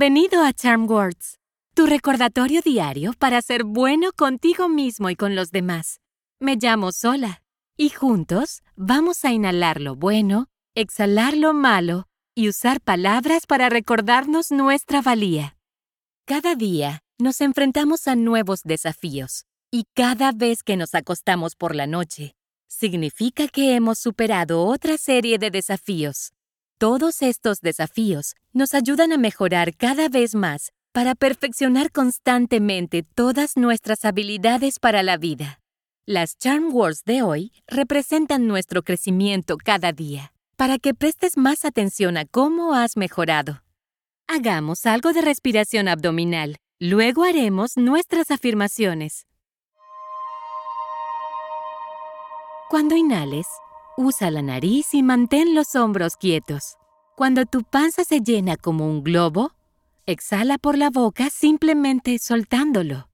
Bienvenido a Charm Words, tu recordatorio diario para ser bueno contigo mismo y con los demás. Me llamo Sola y juntos vamos a inhalar lo bueno, exhalar lo malo y usar palabras para recordarnos nuestra valía. Cada día nos enfrentamos a nuevos desafíos y cada vez que nos acostamos por la noche, significa que hemos superado otra serie de desafíos. Todos estos desafíos nos ayudan a mejorar cada vez más para perfeccionar constantemente todas nuestras habilidades para la vida. Las Charm Words de hoy representan nuestro crecimiento cada día, para que prestes más atención a cómo has mejorado. Hagamos algo de respiración abdominal, luego haremos nuestras afirmaciones. Cuando inhales, usa la nariz y mantén los hombros quietos. Cuando tu panza se llena como un globo, exhala por la boca simplemente soltándolo.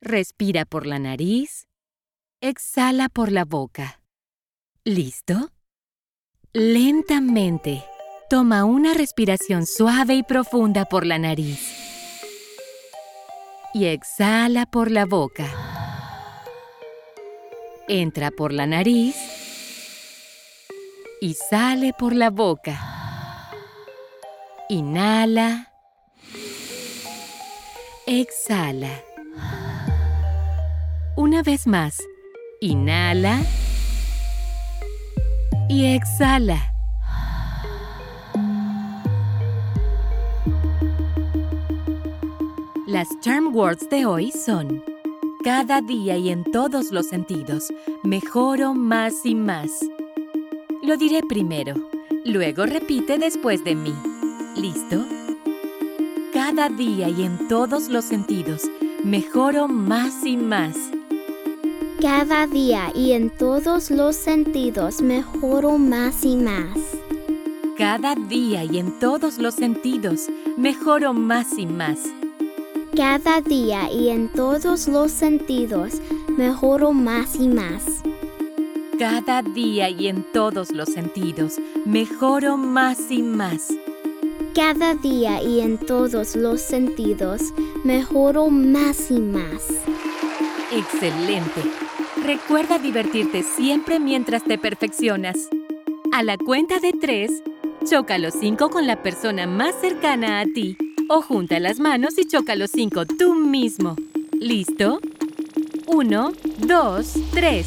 Respira por la nariz, exhala por la boca. ¿Listo? Lentamente, toma una respiración suave y profunda por la nariz. Y exhala por la boca. Entra por la nariz y sale por la boca. Inhala. Exhala. Una vez más. Inhala. Y exhala. Las charm words de hoy son cada día y en todos los sentidos, mejoro más y más. Lo diré primero, luego repite después de mí. ¿Listo? Cada día y en todos los sentidos, mejoro más y más. Cada día y en todos los sentidos mejoro más y más. Cada día y en todos los sentidos, mejoro más y más. Cada día y en todos los sentidos mejoro más y más. Cada día y en todos los sentidos mejoro más y más. Cada día y en todos los sentidos mejoro más y más. Excelente. Recuerda divertirte siempre mientras te perfeccionas. A la cuenta de tres, choca los cinco con la persona más cercana a ti o junta las manos y choca los cinco tú mismo. ¿Listo? Uno, dos, tres.